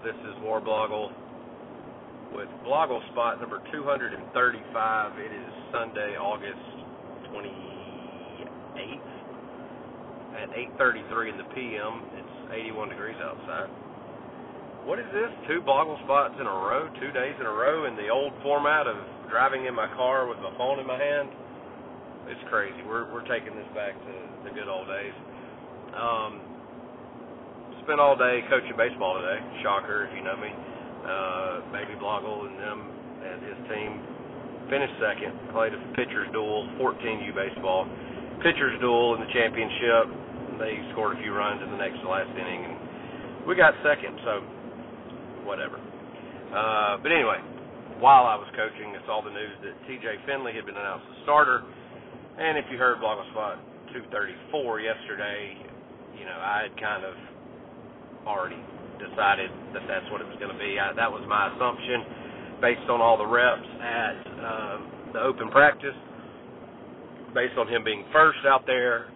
This is Warblogle with Blogle spot number 235. It is Sunday, August 28th at 8:33 in the p.m. It's 81 degrees outside. What is this? Two Blogle spots in a row, two days in a row in the old format of driving in my car with my phone in my hand. It's crazy. We're we're taking this back to the good old days. Um, spent all day coaching baseball today. Shocker, if you know me. Uh, Baby Blogle and them and his team finished second. Played a pitcher's duel, 14U baseball. Pitcher's duel in the championship. They scored a few runs in the next last inning, and we got second. So whatever. Uh, but anyway, while I was coaching, I saw the news that T.J. Finley had been announced as starter. And if you heard Blogle Spot 234 yesterday, you know I had kind of already decided that that's what it was going to be. I, that was my assumption based on all the reps at um, the open practice, based on him being first out there,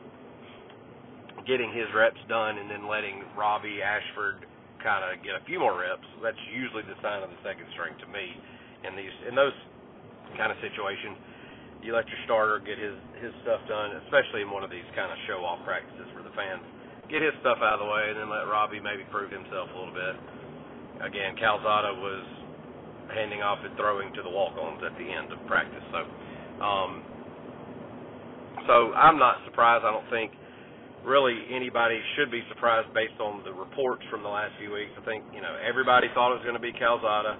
getting his reps done, and then letting Robbie Ashford kind of get a few more reps. That's usually the sign of the second string to me in these in those kind of situations. You let your starter get his his stuff done, especially in one of these kind of show off practices for the fans get his stuff out of the way, and then let Robbie maybe prove himself a little bit. Again, Calzada was handing off and throwing to the walk-ons at the end of practice. So, um, so I'm not surprised. I don't think really anybody should be surprised based on the reports from the last few weeks. I think you know everybody thought it was going to be Calzada.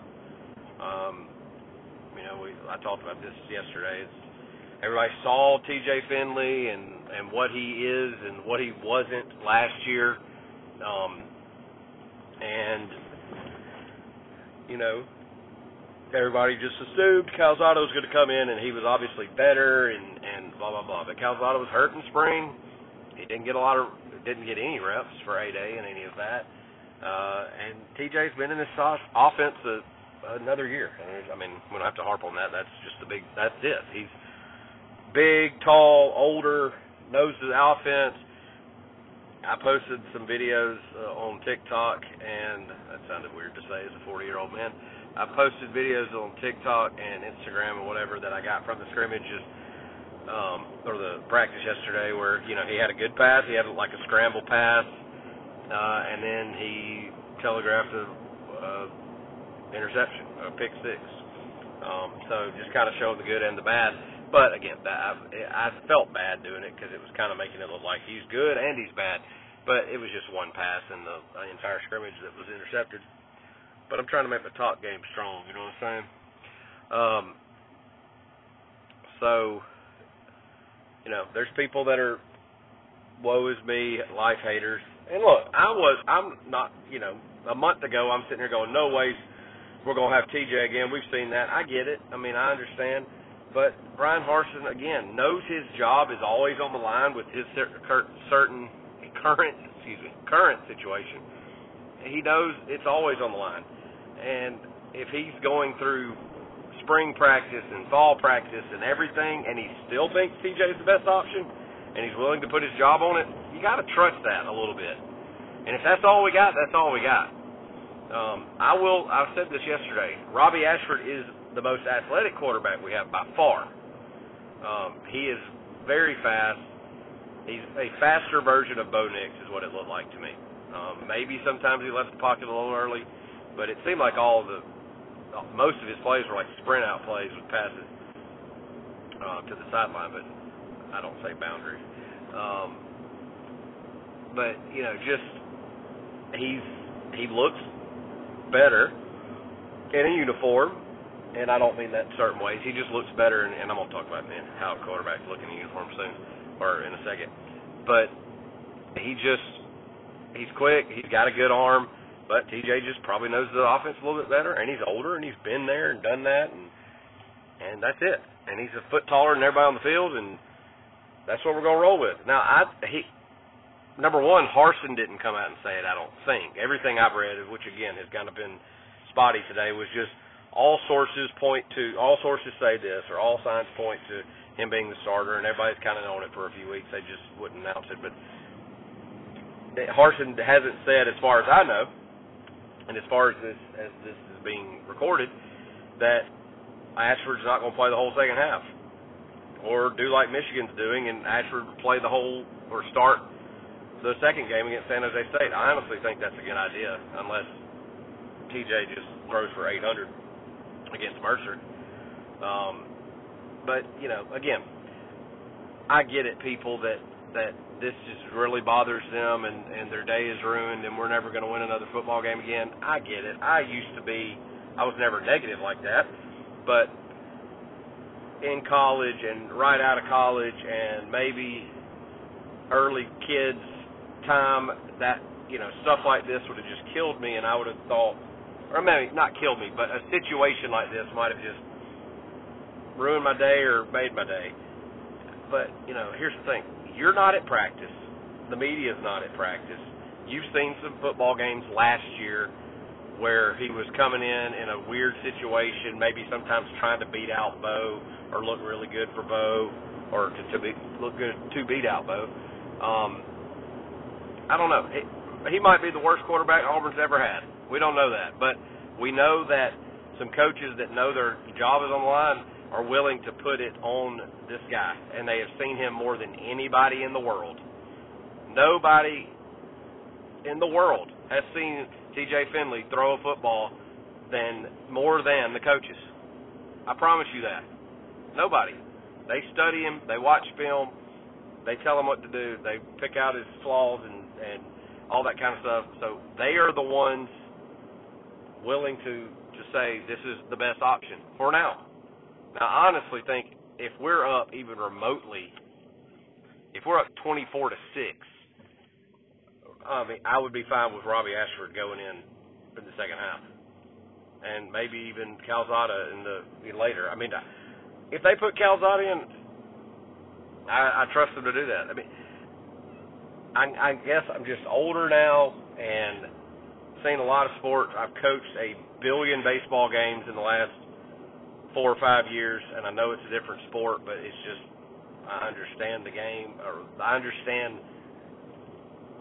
Um, you know, we I talked about this yesterday. It's, everybody saw T.J. Finley and and what he is and what he wasn't last year. Um, and you know, everybody just assumed Calzada was going to come in and he was obviously better and and blah blah blah. But Calzada was hurt in spring. He didn't get a lot of didn't get any reps for A Day and any of that. Uh, and TJ's been in this offense a, another year. I mean, we don't have to harp on that. That's just the big. That's it. He's big, tall, older, knows the offense. I posted some videos uh, on TikTok, and that sounded weird to say as a 40 year old man. I posted videos on TikTok and Instagram and whatever that I got from the scrimmages um, or the practice yesterday, where you know he had a good pass, he had like a scramble pass, uh, and then he telegraphed a uh, interception, a pick six. Um, so just kind of showing the good and the bad. But again, I, I felt bad doing it because it was kind of making it look like he's good and he's bad. But it was just one pass in the entire scrimmage that was intercepted. But I'm trying to make the talk game strong. You know what I'm saying? Um, so, you know, there's people that are woe is me, life haters. And look, I was, I'm not, you know, a month ago, I'm sitting here going, no ways we're to have TJ again. We've seen that. I get it. I mean, I understand. But Bryan Harsin again knows his job is always on the line with his certain current excuse me current situation. He knows it's always on the line, and if he's going through spring practice and fall practice and everything, and he still thinks TJ is the best option, and he's willing to put his job on it, you got to trust that a little bit. And if that's all we got, that's all we got. Um, I will. I said this yesterday. Robbie Ashford is the most athletic quarterback we have by far. Um, he is very fast. He's a faster version of Bo Nix, is what it looked like to me. Um, maybe sometimes he left the pocket a little early, but it seemed like all the most of his plays were like sprint out plays with passes uh, to the sideline, but I don't say boundaries. Um, but you know, just he's he looks better in a uniform and I don't mean that in certain ways. He just looks better, and, and I'm gonna talk about man, how quarterbacks look in the uniform soon, or in a second. But he just he's quick. He's got a good arm, but TJ just probably knows the offense a little bit better, and he's older, and he's been there and done that, and and that's it. And he's a foot taller than everybody on the field, and that's what we're gonna roll with. Now, I he number one, Harsin didn't come out and say it. I don't think everything I've read, which again has kind of been spotty today, was just all sources point to all sources say this or all signs point to him being the starter and everybody's kind of known it for a few weeks they just wouldn't announce it but Harsin hasn't said as far as I know And as far as this as this is being recorded, that Ashford's not going to play the whole second half, or do like Michigan's doing and Ashford play the whole or start the second game against San Jose State. I honestly think that's a good idea, unless TJ just throws for 800 against Mercer. Um, but you know, again, I get it, people that that this just really bothers them and and their day is ruined and we're never going to win another football game again. I get it. I used to be I was never negative like that, but in college and right out of college and maybe early kids time that you know stuff like this would have just killed me and I would have thought or maybe not killed me but a situation like this might have just ruined my day or made my day but you know here's the thing you're not at practice. The media is not at practice. You've seen some football games last year where he was coming in in a weird situation, maybe sometimes trying to beat out Bo or look really good for Bo or to, to be, look good to beat out Bo. Um, I don't know. It, he might be the worst quarterback Auburn's ever had. We don't know that, but we know that some coaches that know their job is on the line are willing to put it on this guy, and they have seen him more than anybody in the world. Nobody in the world has seen TJ Finley throw a football than more than the coaches. I promise you that. Nobody. They study him, they watch film, they tell him what to do, they pick out his flaws and and all that kind of stuff. So they are the ones willing to to say this is the best option for now. Now, I honestly think if we're up even remotely, if we're up 24 to six, I mean, I would be fine with Robbie Ashford going in in the second half, and maybe even Calzada in the later. I mean, if they put Calzada in, I, I trust them to do that. I mean, I, I guess I'm just older now and seen a lot of sports. I've coached a billion baseball games in the last four or five years, and I know it's a different sport, but it's just I understand the game, or I understand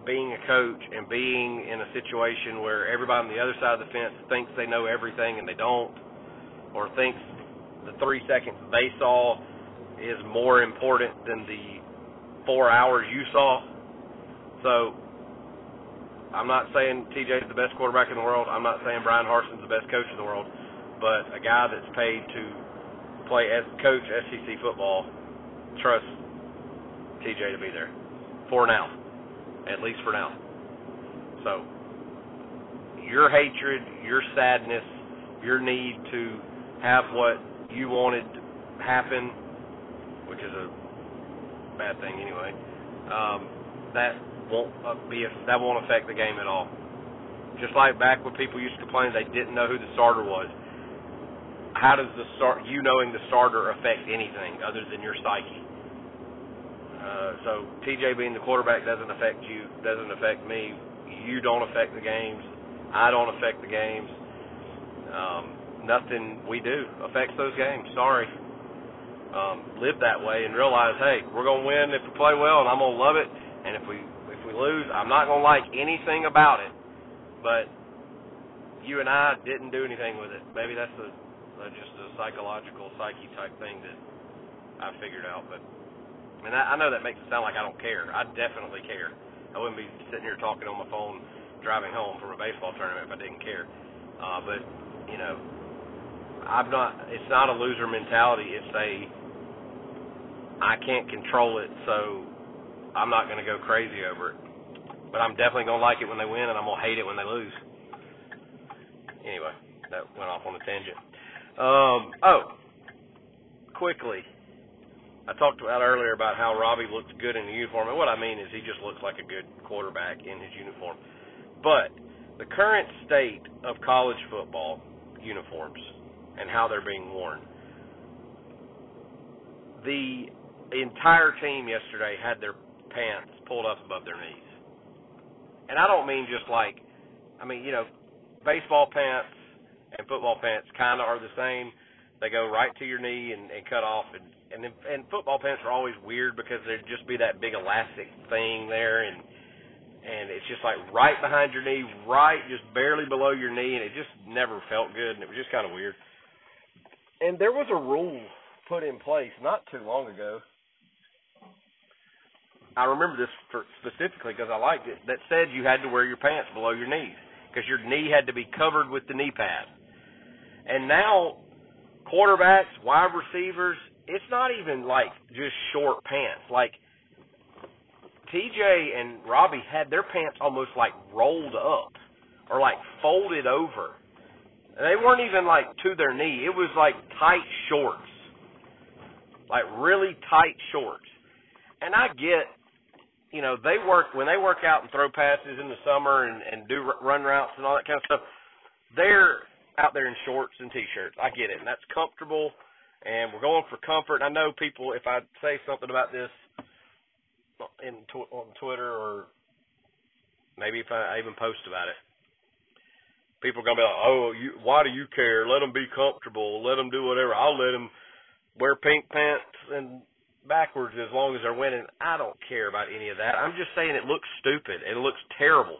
being a coach and being in a situation where everybody on the other side of the fence thinks they know everything and they don't, or thinks the three seconds they saw is more important than the four hours you saw. So I'm not saying TJ is the best quarterback in the world. I'm not saying Bryan Harsin's the best coach in the world but a guy that's paid to play as coach SEC football trusts TJ to be there for now, at least for now. So your hatred, your sadness, your need to have what you wanted happen, which is a bad thing anyway. Um, that won't uh, be that won't affect the game at all. Just like back when people used to complain they didn't know who the starter was how does the start you knowing the starter affect anything other than your psyche? Uh, so TJ being the quarterback doesn't affect you, doesn't affect me. You don't affect the games. I don't affect the games. Um, nothing we do affects those games. Sorry. Um, live that way and realize, hey, we're gonna win if we play well, and I'm gonna love it. And if we lose, I'm not gonna like anything about it. But you and I didn't do anything with it. Maybe that's the uh, just a psychological psyche type thing that I figured out. But I mean, I, I know that makes it sound like I don't care. I definitely care. I wouldn't be sitting here talking on my phone driving home from a baseball tournament if I didn't care. Uh, but you know, I'm not. It's not a loser mentality. It's a I can't control it, so I'm not going to go crazy over it. But I'm definitely going to like it when they win, and I'm going to hate it when they lose. Anyway, that went off on a tangent. Um, oh, quickly, I talked about earlier about how Robbie looks good in the uniform, and what I mean is he just looks like a good quarterback in his uniform. But the current state of college football uniforms and how they're being worn. The entire team yesterday had their pants pulled up above their knees. And I don't mean just like, I mean, you know, baseball pants and football pants kind of are the same. They go right to your knee and, and cut off, and and and football pants are always weird because there'd just be that big elastic thing there, and and it's just like right behind your knee, right just barely below your knee, and it just never felt good, and it was just kind of weird. And there was a rule put in place not too long ago. I remember this for, specifically because I liked it. That said, you had to wear your pants below your knees because your knee had to be covered with the knee pad. And now, quarterbacks, wide receivers, it's not even like just short pants. Like TJ and Robbie had their pants almost like rolled up or like folded over. They weren't even like to their knee. It was like tight shorts. Like really tight shorts. And I get, you know, they work when they work out and throw passes in the summer and and do run routes and all that kind of stuff. They're out there in shorts and t-shirts. I get it. And that's comfortable and we're going for comfort. I know people if I say something about this in tw- on Twitter or maybe if I even post about it. People are gonna be like, "Oh, you, why do you care? Let them be comfortable. Let them do whatever. I'll let them wear pink pants and backwards as long as they're winning." I don't care about any of that. I'm just saying it looks stupid. It looks terrible.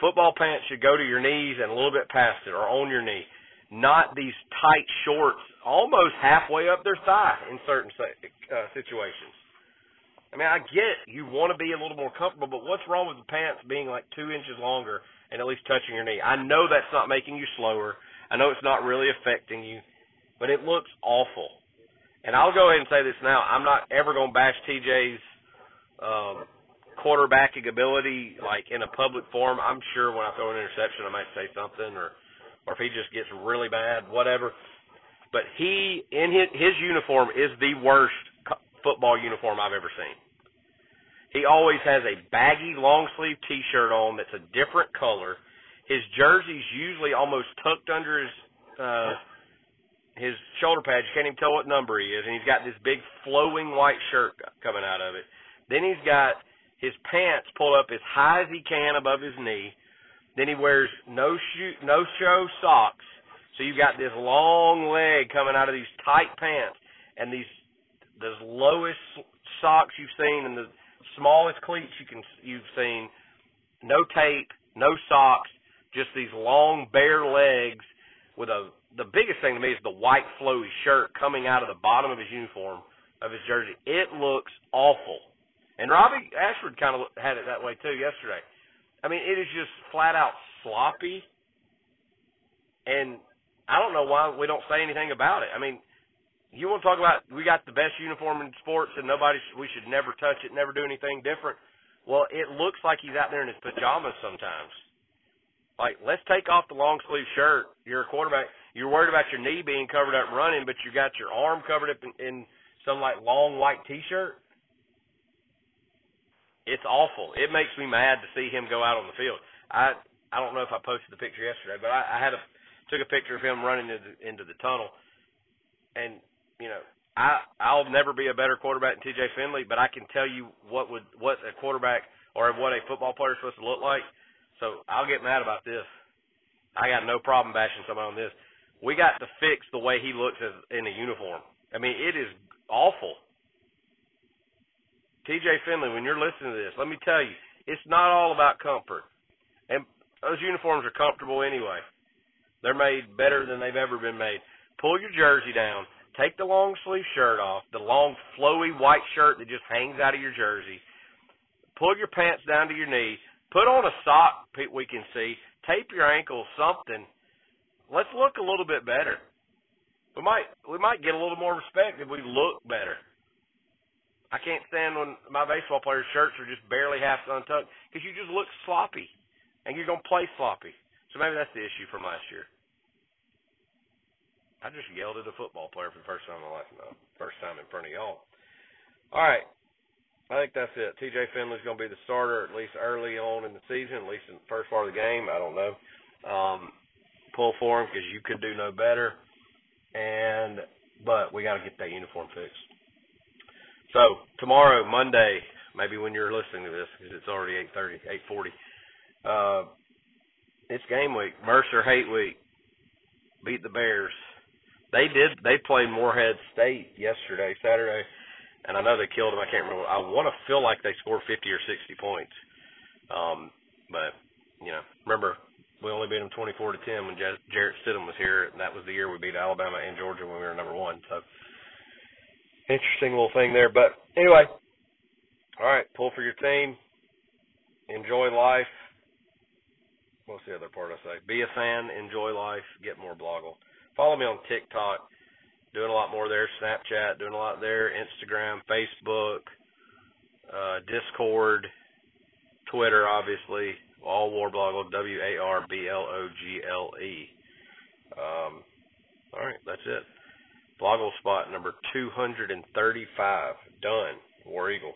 Football pants should go to your knees and a little bit past it, or on your knee, not these tight shorts, almost halfway up their thigh in certain uh, situations. I mean, I get you want to be a little more comfortable, but what's wrong with the pants being like two inches longer and at least touching your knee? I know that's not making you slower. I know it's not really affecting you, but it looks awful. And I'll go ahead and say this now: I'm not ever going to bash TJ's um, quarterbacking ability, like in a public forum. I'm sure when I throw an interception, I might say something, or or if he just gets really bad, whatever. But he, in his, his uniform, is the worst football uniform I've ever seen. He always has a baggy long sleeve T-shirt on that's a different color. His jersey's usually almost tucked under his uh, his shoulder pads. You can't even tell what number he is, and he's got this big flowing white shirt coming out of it. Then he's got his pants pulled up as high as he can above his knee. Then he wears no shoe, no show socks. So you've got this long leg coming out of these tight pants and these the lowest socks you've seen and the smallest cleats you can you've seen, no tape, no socks, just these long bare legs with a the biggest thing to me is the white flowy shirt coming out of the bottom of his uniform of his jersey. It looks awful. And Robbie Ashford kind of had it that way too yesterday. I mean, it is just flat out sloppy. And I don't know why we don't say anything about it. I mean, you want to talk about we got the best uniform in sports and nobody we should never touch it, never do anything different. Well, it looks like he's out there in his pajamas sometimes. Like, let's take off the long sleeve shirt. You're a quarterback. You're worried about your knee being covered up running, but you got your arm covered up in, in some like long white T-shirt. It's awful. It makes me mad to see him go out on the field. I I don't know if I posted the picture yesterday, but I, I had a took a picture of him running into, into the tunnel, and you know, I I'll never be a better quarterback than TJ Finley, but I can tell you what would what a quarterback or what a football player is supposed to look like. So I'll get mad about this. I got no problem bashing somebody on this. We got to fix the way he looks as in a uniform. I mean, it is awful. TJ Finley, when you're listening to this, let me tell you, it's not all about comfort. And those uniforms are comfortable anyway. They're made better than they've ever been made. Pull your jersey down Take the long sleeve shirt off, the long flowy white shirt that just hangs out of your jersey. Pull your pants down to your knee. Put on a sock we can see. Tape your ankle, something. Let's look a little bit better. We might we might get a little more respect if we look better. I can't stand when my baseball players' shirts are just barely half untucked because you just look sloppy, and you're gonna play sloppy. So maybe that's the issue from last year. I just yelled at a football player for the first time in my life. No, first time in front of y'all. All right. I think that's it. TJ Finley's going to be the starter at least early on in the season, at least in the first part of the game. I don't know. Um, pull for him because you could do no better. And but we got to get that uniform fixed. So tomorrow, Monday, maybe when you're listening to this, because it's already 8:30, 8:40. Uh, it's game week. Mercer hate week. Beat the Bears. They did. They played Morehead State yesterday, Saturday, and I know they killed them. I can't remember. I want to feel like they scored 50 or 60 points. Um, but you know, remember we only beat them 24 to 10 when Jarrett Stidham was here, and that was the year we beat Alabama and Georgia when we were number one. So interesting little thing there. But anyway, all right, pull for your team. Enjoy life. What's the other part I say? Be a fan, enjoy life, get more Blogle. Follow me on TikTok. Doing a lot more there. Snapchat, doing a lot there. Instagram, Facebook, uh, Discord, Twitter, obviously. All Warblogle, W A R B L O G L E. Um, all right, that's it. Blogle spot number 235. Done. War Eagle.